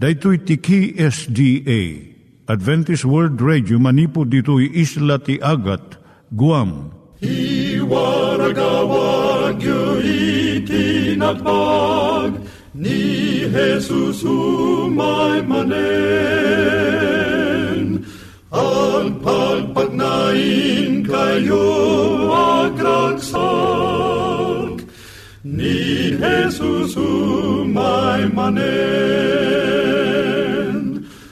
Daitui tiki SDA Adventist World Radio manipud ditui isla ti Agat Guam. I waragawag yu itinatpag ni Jesus umay manen al pagpagnain kayo agkansak ni Jesus umay manen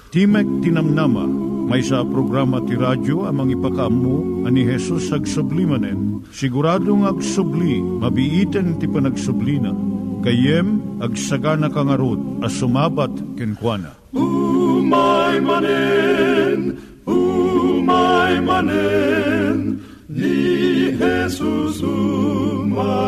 Timek Tinamnama, may sa programa ti radyo amang ipakaammo ani Hesus ag sublimanen. Siguradong ag subli, mabiiten ti panagsublina. Kayem ag sagana kangarot as sumabat kenkwana. Umay manen, umay manen, ni Jesus umay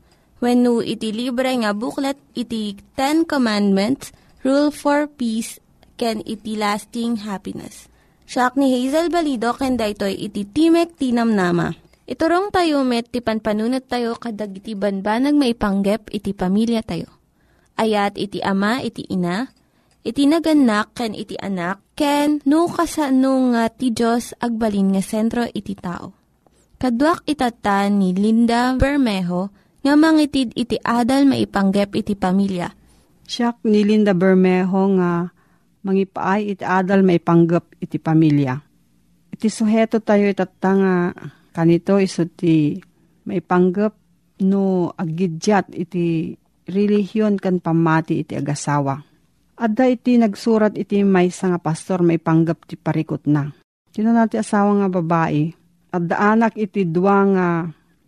No iti libre nga buklat, iti Ten Commandments, Rule for Peace, can iti lasting happiness. Siya ni Hazel Balido, ken daytoy iti Timek Tinam Nama. Iturong tayo met, ti panpanunat tayo kadag iti banbanag maipanggep iti pamilya tayo. Ayat iti ama, iti ina, iti naganak, ken iti anak, ken no kasano nga ti Diyos agbalin nga sentro iti tao. Kaduak itata ni Linda Bermejo nga mangitid iti adal maipanggep iti pamilya. Siya ni Linda Bermejo nga mangipaay iti adal maipanggep iti pamilya. Iti suheto tayo itata nga kanito iso ti maipanggep no agidyat iti relihiyon kan pamati iti agasawa Adda iti nagsurat iti may nga pastor may panggap ti parikot na. Sino nati asawa nga babae. Adda anak iti dua nga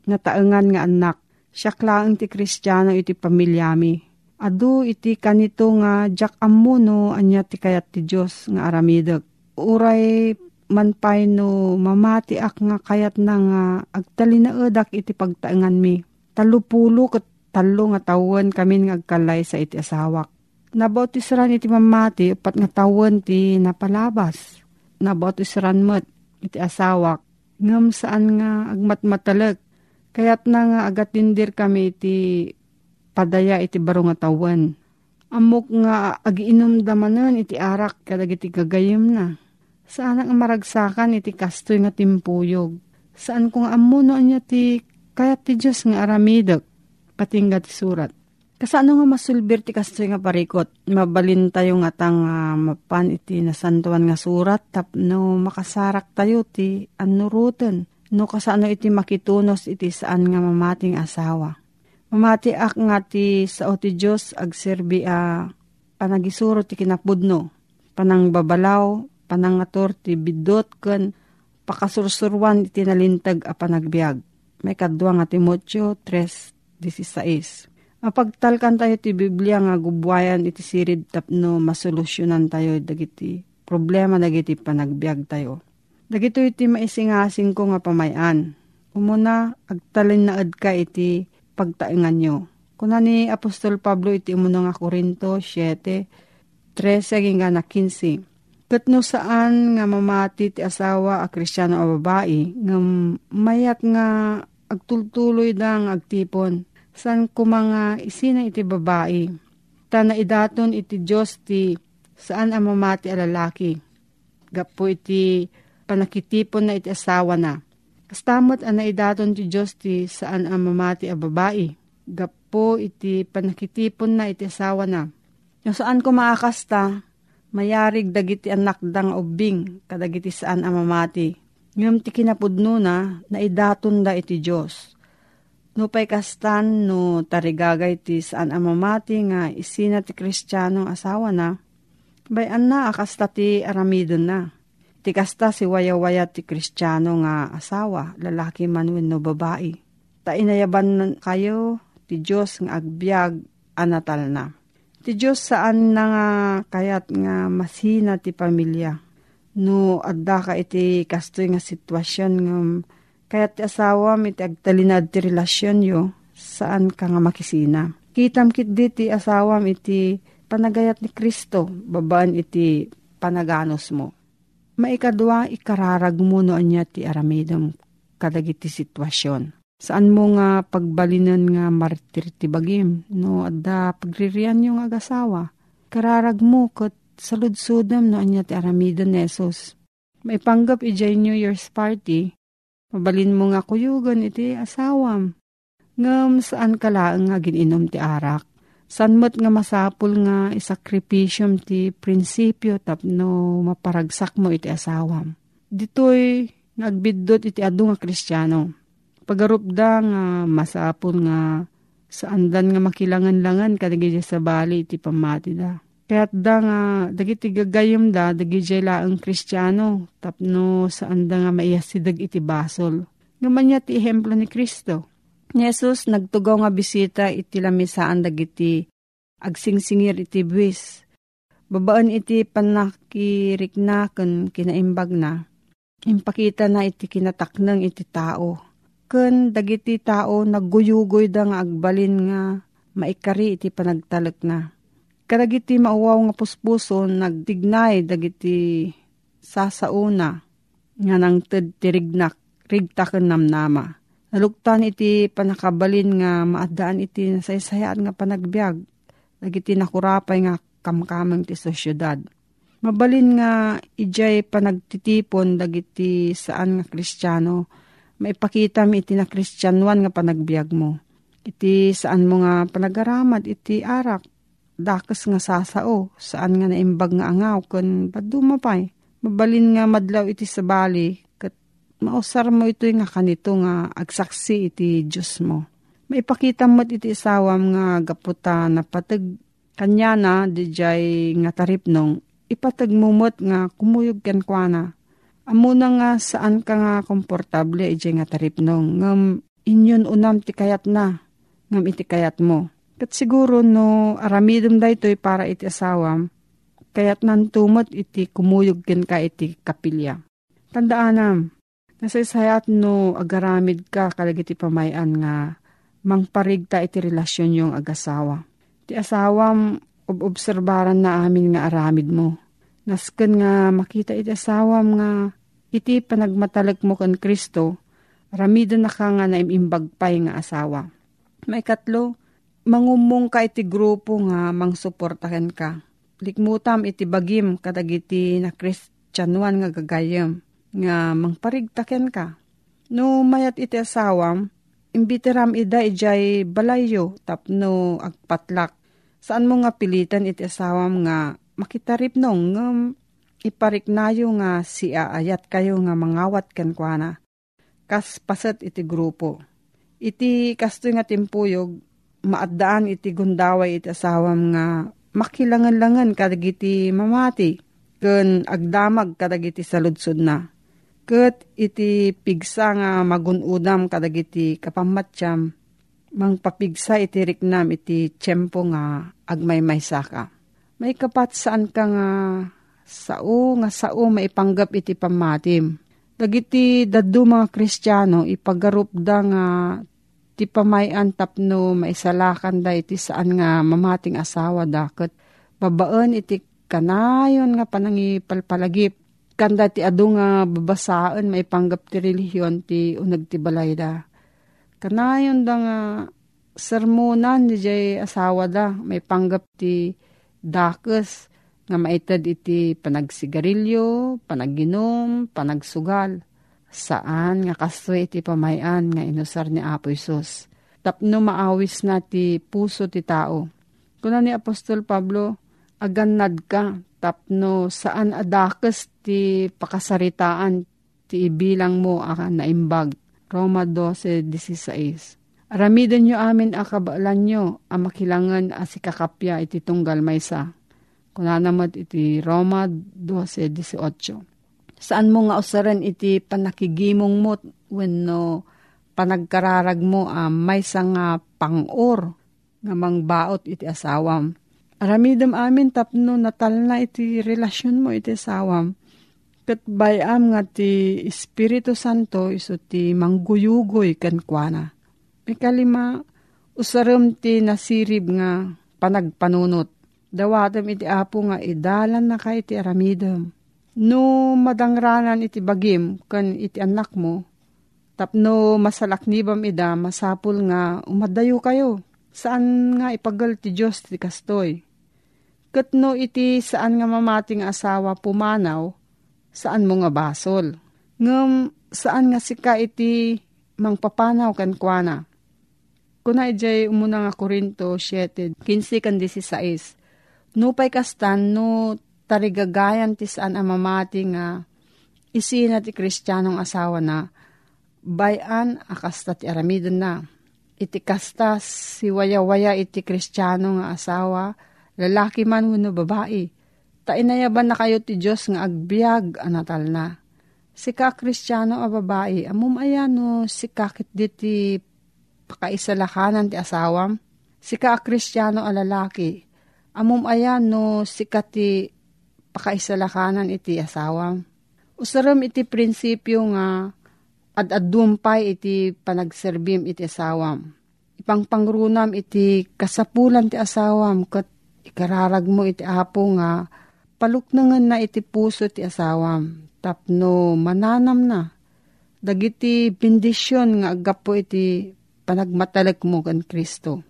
nga taengan nga anak. Siya klaang ti kristyano iti pamilyami. Adu iti kanito nga jak amuno anya ti kayat ti Diyos nga aramideg. Uray manpay no mamati ak nga kayat na nga agtalinaedak iti pagtaengan mi. Talupulo ket talo nga tawon kami nga agkalay sa iti asawak Nabautisran iti mamati, pat nga tawon ti napalabas. Nabautisran mo't iti asawak. Ngam saan nga agmatmatalag. Kaya't na nga agatindir kami iti padaya iti baro nga tawon. Amok nga agiinom damanan iti arak kadag iti gagayim na. Saan ang maragsakan iti kastoy nga timpuyog. Saan kung amuno niya ti kayat ti Diyos nga aramidok. Patinggat surat Kasano nga masulbir ti kastoy nga parikot? Mabalin tayo nga tang uh, mapan iti nasantuan nga surat tapno makasarak tayo ti anuruten. No kasano iti makitunos iti saan nga mamating asawa. Mamati ak nga ti sao ti Diyos agserbi a panagisuro ti kinapudno. Panang babalaw, panangator ti bidot ken pakasursurwan iti nalintag a panagbiag. May kadwa nga Timotyo 3.16 Mapagtalkan tayo ti Biblia nga gubwayan iti sirid tapno masolusyonan tayo dagiti problema dagiti panagbiag tayo. Dagito iti maisingasing ko nga pamayan. Umuna, agtalin na ad ka iti pagtaingan nyo. Kuna ni Apostol Pablo iti umuna nga Korinto 7, 13 nga na 15. Kat no saan nga mamati ti asawa a kristyano a babae, nga mayat nga agtultuloy dang agtipon san ko mga isina iti babae. Ta idaton iti Diyos ti saan ang mamati a lalaki. Gapo iti panakitipon na iti asawa na. Kastamot ang naidaton ti Diyos ti saan ang mamati a babae. Gapo iti panakitipon na iti asawa na. Yung saan ko maakasta, mayarig dagiti anak dang ubing kadagiti saan amamati. Ngam ti kinapudno na, naidaton da iti Diyos. No pay kastan no tarigagay ti saan amamati nga isina ti kristyanong asawa na, bayan na akasta ti aramidon na. Ti kasta si waya-waya ti kristyano nga asawa, lalaki man no babae ta inayaban kayo ti Diyos nga agbyag anatal na. Ti Diyos saan na nga kayat nga masina ti pamilya. No adda ka iti kastoy nga sitwasyon nga kayat ti asawa iti agtalinad ti relasyon yo saan ka nga makisina. Kitam kit di ti asawam iti panagayat ni Kristo babaan iti panaganos mo. Maikadwa ikararag mo no anya ti aramidom kadagiti sitwasyon Saan mo nga pagbalinan nga martir ti bagim, no adda pagririan yung agasawa. Kararag mo kat saludsudam no anya ti aramidon nesos. May panggap ijay New Year's party, mabalin mo nga kuyugan iti asawam. Ngam saan kalaang nga gininom ti arak. San mo't nga masapul nga isakripisyum ti prinsipyo tapno maparagsak mo iti asawam. Ditoy nagbiddot iti adu nga kristyano pagarupda nga masapul nga saandan nga makilangan-langan kadagiti sa bali iti pamati da. Kaya't da nga dagiti gagayom da dagiti laang kristyano tapno saan da nga maiyasidag iti basol. Ngaman ti ehemplo ni Kristo. Ni Jesus nagtugaw nga bisita iti lamisaan dagiti agsingsingir iti buwis. Babaan iti panakiriknaken kinaimbag na. Impakita na iti kinataknang iti tao ken dagiti tao nagguyugoy da nga agbalin nga maikari iti panagtalek na. Kadagiti mauwaw nga puspuso nagtignay dagiti sasauna nga nang tirignak rigtaken namnama. Naluktan iti panakabalin nga maadaan iti nasaysayaan nga panagbiag. Dagiti nakurapay nga kamkamang ti sosyudad. Mabalin nga ijay panagtitipon dagiti saan nga kristyano maipakita mi iti na kristyanwan nga panagbiag mo. Iti saan mo nga panagaramad iti arak, dakas nga sasao, saan nga naimbag nga angaw, kun paduma pa'y. Mabalin nga madlaw iti sabali, mausar mo ito nga kanito nga agsaksi iti Diyos mo. Maipakita mo iti isawam nga gaputa na patag kanya na dijay nga taripnong, ipatag mumot nga kumuyog ken kwa na Amo nga saan ka nga komportable iti nga taripnong. Ngam inyon unam ti kayat na. Ngam iti kayat mo. Kat siguro no aramidom da ito'y para iti asawam. Kayat nan tumot iti kumuyog ken ka iti kapilya. Tandaanam. Nasaysayat no agaramid ka kalagiti pamayan nga mangparigta iti relasyon yung agasawa. Ti asawam obobserbaran na amin nga aramid mo Nasken nga makita iti asawam nga iti panagmatalag mo kan Kristo, ramido na ka nga naimimbagpay nga asawa. May katlo, mangumong ka iti grupo nga mangsuportahan ka. Likmutam iti bagim kadagiti na Kristyanuan nga gagayam nga mangparigtaken ka. No mayat iti asawam, imbitiram ida ijay balayo tapno agpatlak. Saan mo nga pilitan iti asawam nga makitarip nong um, ipariknayo nga si aayat kayo nga mangawat kan na. Kas pasat iti grupo. Iti kasto nga timpuyog, maadaan iti gundaway iti asawam nga makilangan-langan kadagiti mamati. Kun agdamag kadagiti saludsod na. Kat iti pigsa nga magunudam kadagiti kapamatsyam, mangpapigsa iti riknam iti tiyempo nga agmay-may saka may kapat saan ka nga sao nga sao maipanggap iti pamatim. Dagiti dadu mga kristyano ipagarup da nga ti pamayan tapno maisalakan da iti saan nga mamating asawa daket babaan iti kanayon nga panangi palpalagip kanda ti adu nga babasaan maipanggap ti relihiyon ti unag ti balay da. Kanayon da nga sermonan di jay asawa da may panggap ti dakes nga maitad iti panagsigarilyo, panaginom, panagsugal. Saan nga kastoy iti pamayan nga inusar ni Apo Isus. tapno maawis na ti puso ti tao. Kuna ni Apostol Pablo, aganad ka, tapno saan adakes ti pakasaritaan ti ibilang mo aka naimbag. Roma 12.16 Aramidin nyo amin akabalan nyo ang makilangan as ikakapya iti tunggal maysa. Kuna namat iti Roma 12.18 Saan mo nga usaran iti panakigimong mo when no panagkararag mo um, maysa nga pangor nga mangbaot iti asawam. Aramidam amin tapno natal na iti relasyon mo iti asawam Kat bayam nga ti Espiritu Santo iso ti mangguyugoy kan kuana. May kalima, usaram ti nasirib nga panagpanunot. Dawatam iti apo nga idalan na kay iti aramidam. No madangranan iti bagim kan iti anak mo, tapno masalaknibam ida masapul nga umadayo kayo. Saan nga ipagal ti Diyos ti kastoy? Katno iti saan nga mamating asawa pumanaw, saan mo nga basol. Ngam saan nga sika iti mangpapanaw kan kuana. Kuna ijay umuna nga Korinto 7, 15 kan 16. Nupay kastan no tarigagayan ti saan amamati nga isina ti kristyanong asawa na bayan akasta ti aramidon na. Iti kasta si waya-waya iti kristyano nga asawa, lalaki man wano babae Tainayaban na kayo ti Diyos nga agbyag anatal na. Si ka kristyano a babae, amum ayano si kakit diti pakaisalakanan ti asawam. Si ka kristyano a lalaki, amum ayano si ti pakaisalakanan iti asawam. Usaram iti prinsipyo nga ad-adumpay iti panagserbim iti asawam. Ipangpangrunam iti kasapulan ti asawam kat ikararag mo iti apo nga paluknangan na iti puso ti asawam. Tapno mananam na. Dagiti bendisyon nga agapo iti panagmatalag mo kan Kristo.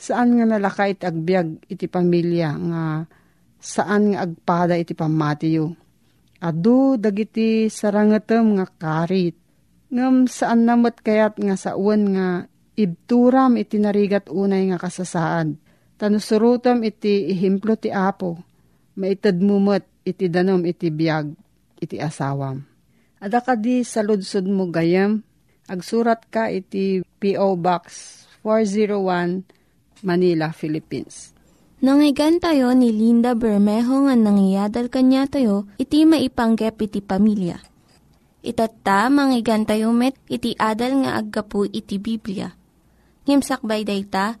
Saan nga nalaka iti agbyag iti pamilya nga saan nga agpada iti pamatiyo. Adu dagiti sarangatem nga karit. Ngam saan namot kayat nga sa uwan nga ibturam iti narigat unay nga kasasaad. Tanusurutam iti ihimplo ti Apo maitad mumot iti danom iti biyag iti asawam. Ada ka di sa ludsod mo gayam, agsurat ka iti P.O. Box 401 Manila, Philippines. Nangyigan tayo ni Linda Bermejo nga nangyadal kanya tayo, iti maipanggep iti pamilya. Itatta, manggigan tayo met, iti adal nga aggapu iti Biblia. Ngimsakbay day ta,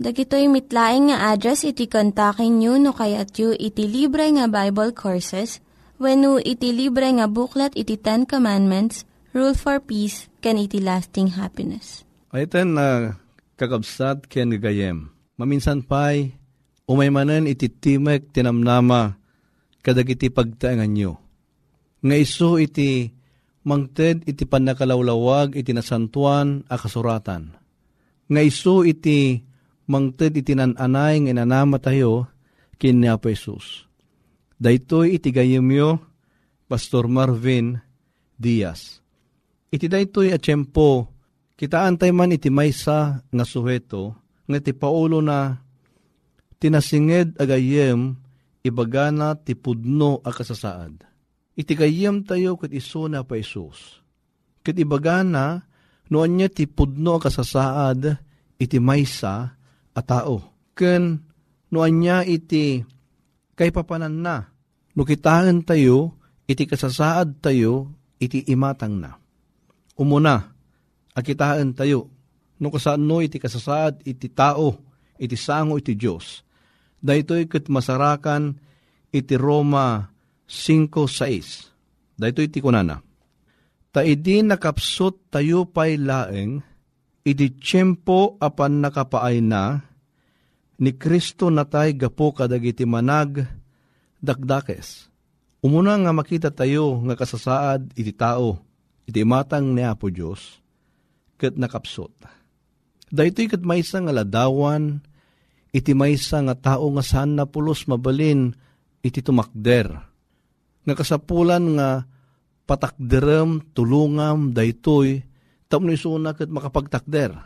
Dagitoy mitlaing nga address iti kontakin nyo no kayat yu iti libre nga Bible Courses when iti libre nga buklat iti Ten Commandments, Rule for Peace, can iti lasting happiness. Ay na uh, kakabsat ken gagayem. Maminsan pa'y umay manen iti timek tinamnama kadag iti pagtaangan nyo. Nga iso iti mangted iti panakalawlawag iti nasantuan a kasuratan. Nga iso iti mangted itinananay nga inanama tayo kin ni Apo Jesus. Daytoy itigayemyo Pastor Marvin Diaz. Iti daytoy at tiyempo, kitaan tayo man iti maysa nga suheto, nga ti paulo na tinasinged agayem ibagana ti pudno a kasasaad. Iti gayem tayo kat iso na pa Isus. Kat ibagana, noon niya ti pudno a kasasaad, iti maysa, a tao. Ken no anya iti kay papanan na. No kitaan tayo, iti kasasaad tayo, iti imatang na. Umuna, akitaan tayo, no kasaan no iti kasasaad, iti tao, iti sango iti Diyos. Dahito'y kat masarakan, iti Roma 5.6. Dahito iti kunana. Ta idi nakapsot tayo pa'y laeng, iti tiyempo apan nakapaay na, ni Kristo natay gapo kadagiti manag dakdakes. Umuna nga makita tayo nga kasasaad iti tao, iti matang ni Apo Diyos, kat nakapsot. Dahito kat maysa nga ladawan, iti maysa nga tao nga saan na pulos mabalin, iti tumakder. Nga kasapulan nga patakderem, tulungam, daytoy, tapno isuna kat makapagtakder.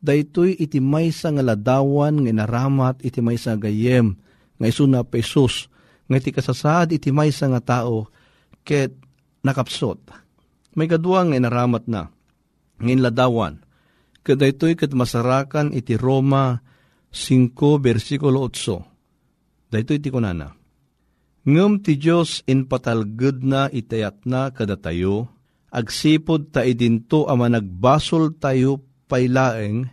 Daytoy iti maysa nga ladawan nga inaramat iti maysa gayem nga isuna pesos nga iti kasasad iti maysa nga tao ket nakapsot. May kadwa nga inaramat na ngin ladawan. Ket daytoy ket masarakan iti Roma 5 versikulo 8. Daytoy iti kunana. Ngem ti Dios in patalged na itayat na kada tayo agsipod ta idinto ama nagbasol tayo pailaeng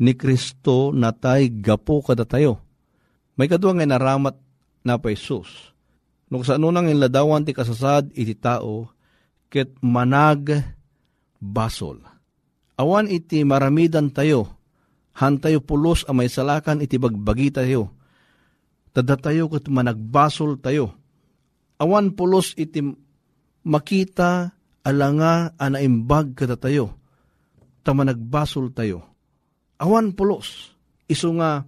ni Kristo na tay gapo kada tayo. May kadwa nga naramat na pa Isus. Nung sa nang inladawan ti kasasad iti tao, ket manag basol. Awan iti maramidan tayo, han tayo pulos a may salakan iti bagbagi tayo. Tada tayo ket managbasol tayo. Awan pulos iti makita alanga anaimbag kada tayo, tama nagbasol tayo. Awan pulos, iso nga,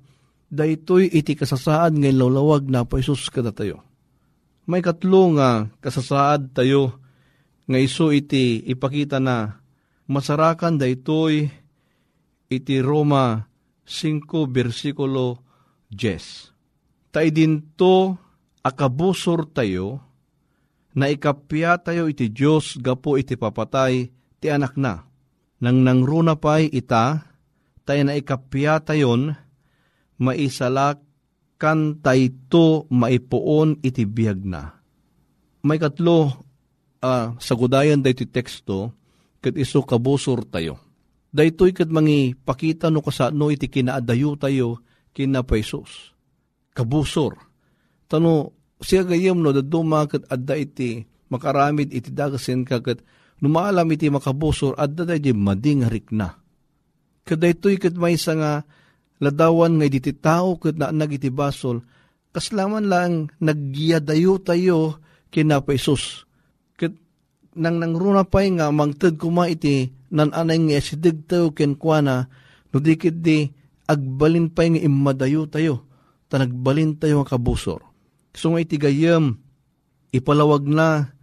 daytoy iti kasasaad ngay lawlawag na po Isus kada tayo. May katlo nga kasasaad tayo, nga iso iti ipakita na masarakan daytoy iti Roma 5 versikulo 10. Tay dinto akabusor tayo, na ikapya tayo iti Diyos gapo iti papatay ti anak na. Nang nangruna pa'y ita, tayo na ikapya tayon, maisalakan tayto maipuon iti biyag na. May katlo, uh, sa gudayan da iti teksto, kat iso kabusor tayo. Daytoy kat mangi pakita no kasano iti kinaadayo tayo kina Pesos. Kabusor. Tano, siya gayam no, daduma kat adda iti makaramid iti dagasin ka kat numaalam iti makabusor adda da di mading harik na. Kada ito'y kat may nga ladawan nga iti tao kat na nagiti basol, kaslaman lang nagyadayo tayo kina pa Isus. Kat nang nangruna pa nga mangtad kuma iti nan anay nga sidig tayo kenkwana no dikit di agbalin pa nga imadayo tayo tanagbalin tayo nga kabusor So nga iti ipalawag na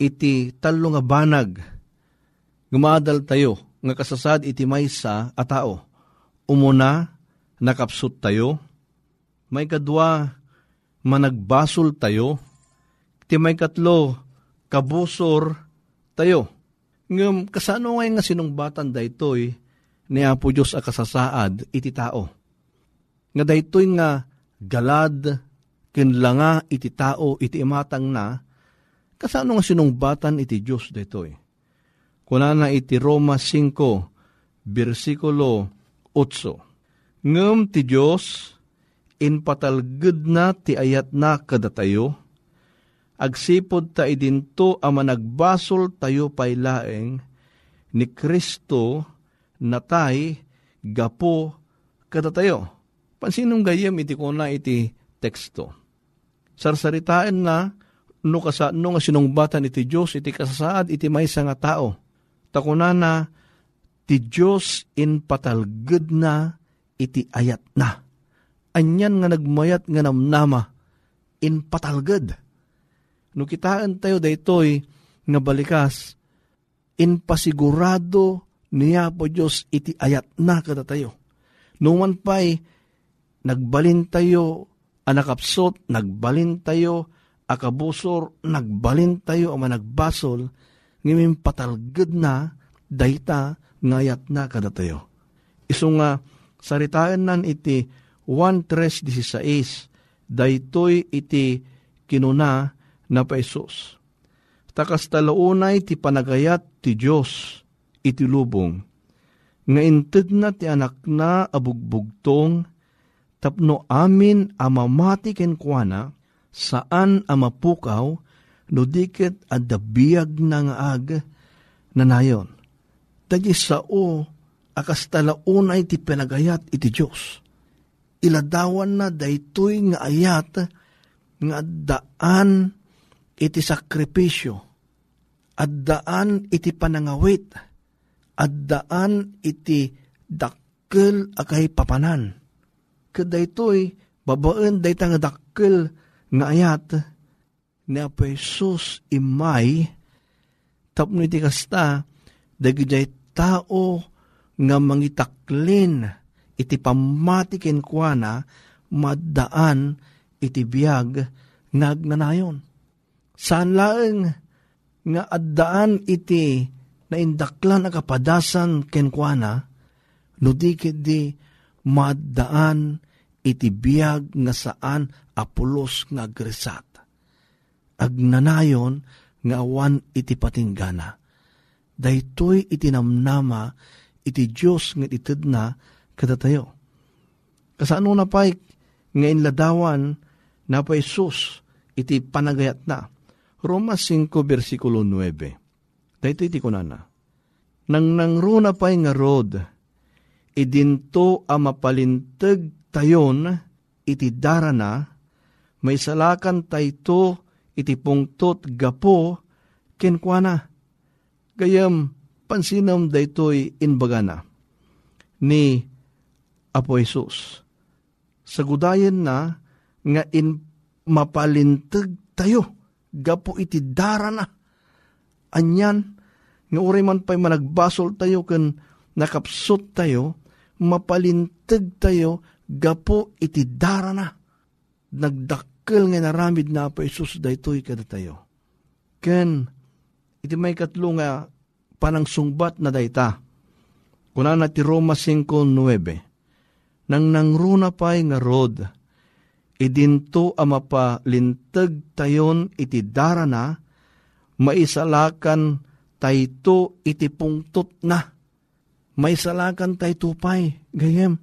iti talo nga banag. Gumadal tayo, nga kasasad iti maysa a tao. Umuna, nakapsut tayo. May kadwa, managbasol tayo. Iti may katlo, kabusor tayo. Ngam, kasano ngay nga sinungbatan daytoy ni Apo Diyos a kasasaad iti tao. Nga daytoy nga galad, kinlanga iti tao iti imatang na, kasano nga sinungbatan iti Diyos detoy. Kunana iti Roma 5, versikulo 8. Ngem ti Diyos, in patalged na ti ayat na kadatayo, agsipod ta idinto ama nagbasol tayo pailaeng, ni Kristo natay gapo kadatayo. Pansinong gayam iti kuna iti teksto sarsaritaan na no kasano nga sinungbatan iti Diyos iti kasasaad iti maysa nga tao. Takunana ti Diyos in patalged na iti ayat na. Anyan nga nagmayat nga namnama in patalged. No kitaan tayo daytoy nga balikas in pasigurado niya po Diyos iti ayat na kada tayo. Numan pa'y nagbalin tayo anakapsot, nagbalin tayo, akabusor, nagbalin tayo, ama nagbasol, ngayon patalgad na, dayta, ngayat na kada tayo. Iso nga, saritaan nan iti 1.3.16, daytoy iti kinuna na pa Isus. Takas talaunay ti panagayat ti Diyos iti lubong, nga inted na ti anak na abugbugtong, tapno amin amamati ken kuana, saan amapukaw, no dikit adabiyag na nga ag nanayon. Tagi sao akas talaunay ti pinagayat iti Diyos. Iladawan na daytoy nga ayat nga daan iti sakripisyo, at daan iti panangawit, at daan iti dakkel akay papanan. Kadaytoy babaan dayta nga dakkel nga ayat ni Apo Jesus imay tapno iti kasta dagijay tao nga mangitaklin iti pamatikin kwa na maddaan iti biyag nga agnanayon. Saan laeng nga addaan iti na indaklan na kapadasan kenkwana, no di di maddaan iti biyag nga saan apulos nga agresat. Agnanayon nga awan iti patinggana. Daytoy iti namnama iti Diyos nga itid na kadatayo. Kasano na pa'y nga inladawan na pa Jesus iti panagayat na. Roma 5 versikulo 9. Dahito iti kunana. Nang nangruna pa'y nga rod, idinto a mapalintag tayon iti darana, may salakan tayto iti pungtot gapo kenkwana. Gayam pansinam daytoy inbagana ni Apo Jesus. Sagudayan na nga in mapalintag tayo gapo iti dara na. Anyan nga uri man pa'y managbasol tayo kan nakapsot tayo, mapalintag tayo gapo iti dara na. Nagdakkel nga naramid na pa Isus daytoy kada tayo. Ken, iti may katlo nga panang sungbat na dayta. Kuna na ti Roma 5.9. Nang nangruna pa'y nga rod, idinto a mapalintag tayon iti darana, maisalakan tayto iti pungtot na. Maisalakan tayto pay, gayem,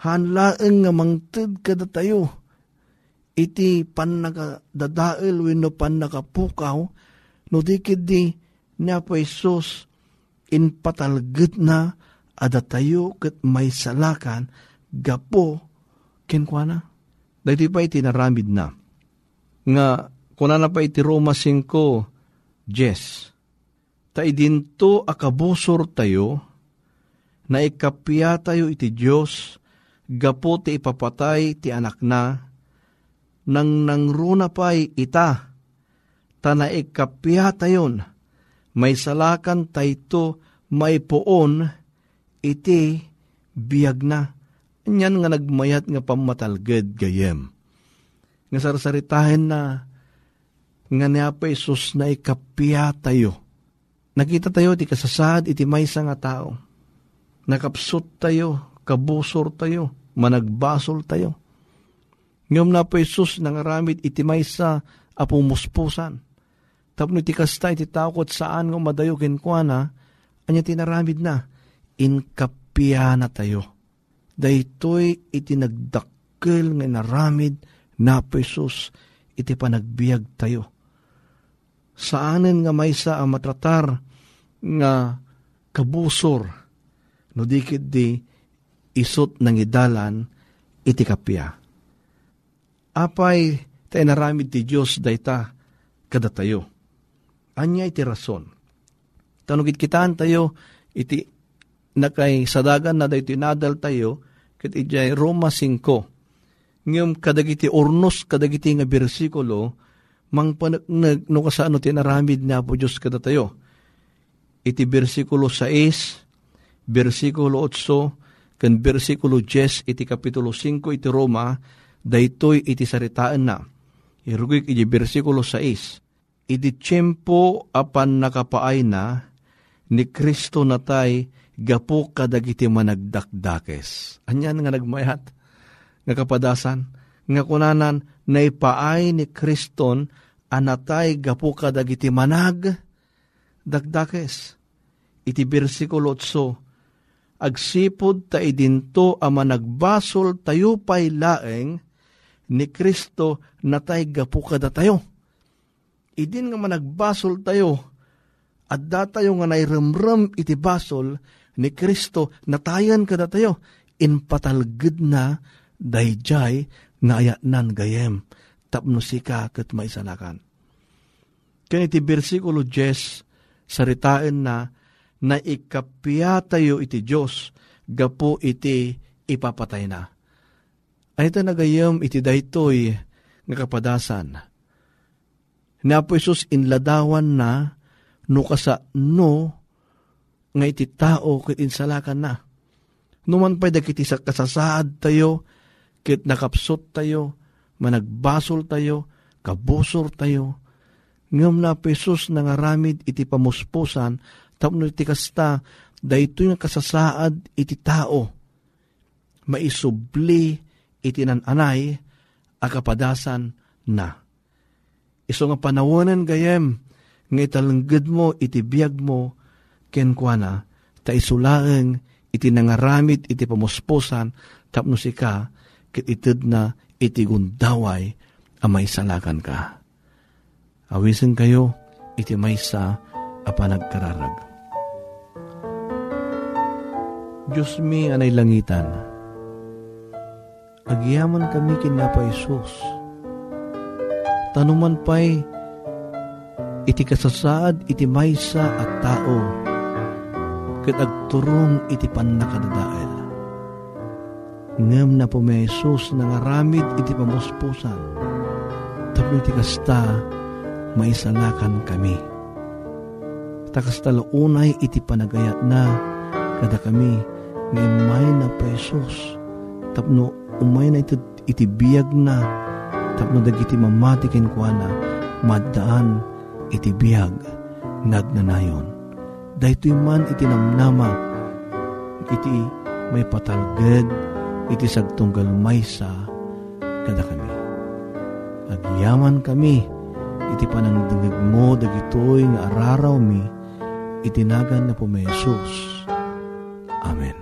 hanlaeng nga mangtid kada tayo, iti pan nakadadael wino pan nakapukaw, no dikid di niya po Isus in patalgit na ada tayo kat may salakan gapo kenkwana. Dahiti pa iti naramid na. Nga kuna na pa iti Roma 5, Jes. Ta idinto akabusor tayo na ikapya tayo iti Diyos gapo ti ipapatay ti anak na nang nangruna pa'y ita, ta naikapya tayon, may salakan tayto may poon, iti biyag na. Yan nga nagmayat nga pamatalged gayem. Nga sarsaritahin na nga niya pa Isus na ikapya tayo. Nakita tayo ti kasasad iti maysa nga tao. Nakapsot tayo, kabusor tayo, managbasol tayo Ngam na po Isus nangaramid iti may sa apumuspusan. Tapno iti kasta iti takot saan nga madayo kenkwana, anya tinaramid na, inkapya na tayo. Daytoy iti nagdakkel nga naramid na po Isus iti panagbiag tayo. Saanen nga may sa matratar nga kabusor, no dikit di isot ng idalan iti kapya apay tayo naramid ti Diyos dayta kada tayo. Anya iti rason. Tanugit kitaan tayo iti nakay sadagan na dayto inadal tayo ket iti Roma 5. Ngem kadagiti ornos kadagiti nga bersikulo mang panagnag no kasano ti naramid na po Diyos kada tayo. Iti bersikulo 6, bersikulo 8, kan bersikulo 10 iti kapitulo 5 iti Roma daytoy iti saritaan na. Irugik iti versikulo 6. Iti tiyempo apan nakapaay na, ni Kristo natay gapo kadagiti managdakdakes. Anyan nga nagmayat, nga kapadasan, nga kunanan naipaay ni Kriston anatay gapo kadagiti manag dakdakes. Iti bersikulo 8, agsipod ta idinto a managbasol tayo pay laeng ni Kristo natay gapu kada tayo. Idin nga managbasol tayo, at datayo nga nairemrem iti basol, ni Kristo natayan kada tayo inpatalged na dayjay nga ayatnan gayem tapno sika ket maisalakan. Kani iti bersikulo 10 saritain na na ikapya tayo iti Diyos gapo iti ipapatay na. Ay ito nagayam iti daytoy nga kapadasan. Na po Isus inladawan na no kasa no nga iti tao kit insalakan na. Numan pa'y dagiti sa kasasaad tayo, kit nakapsot tayo, managbasol tayo, kabusor tayo. Ngam na pesos nangaramid iti pamuspusan, tapno iti kasta, dahito yung kasasaad iti tao. Maisubli iti nananay, akapadasan na. Iso nga panawanan gayem, nga italanggad mo, iti biyag mo, kenkwana, ta isulaeng iti nangaramid iti pamuspusan tapno sika ket ited na iti gundaway a maisalakan ka. Awisen kayo iti maysa a panagkararag. Diyos mi anay langitan, agyaman kami kinapa Isus. Tanuman pa'y iti kasasaad iti maysa at tao ket agturong iti pannakadadael. Ngem na po may Jesus nangaramid iti pamuspusan. Tapno iti kasta maisalakan kami. Takas unay iti panagayat na kada kami nga imay na pa Jesus. Tapno umay na iti, iti na tapno dagiti mamati kenkwana maddaan iti biyag nagnanayon dahito man iti namnama, iti may patalged, iti sagtunggal maysa, kada kami. Agyaman kami, iti panangdangag mo, dagitoy nga araraw mi, itinagan na po may Jesus. Amen.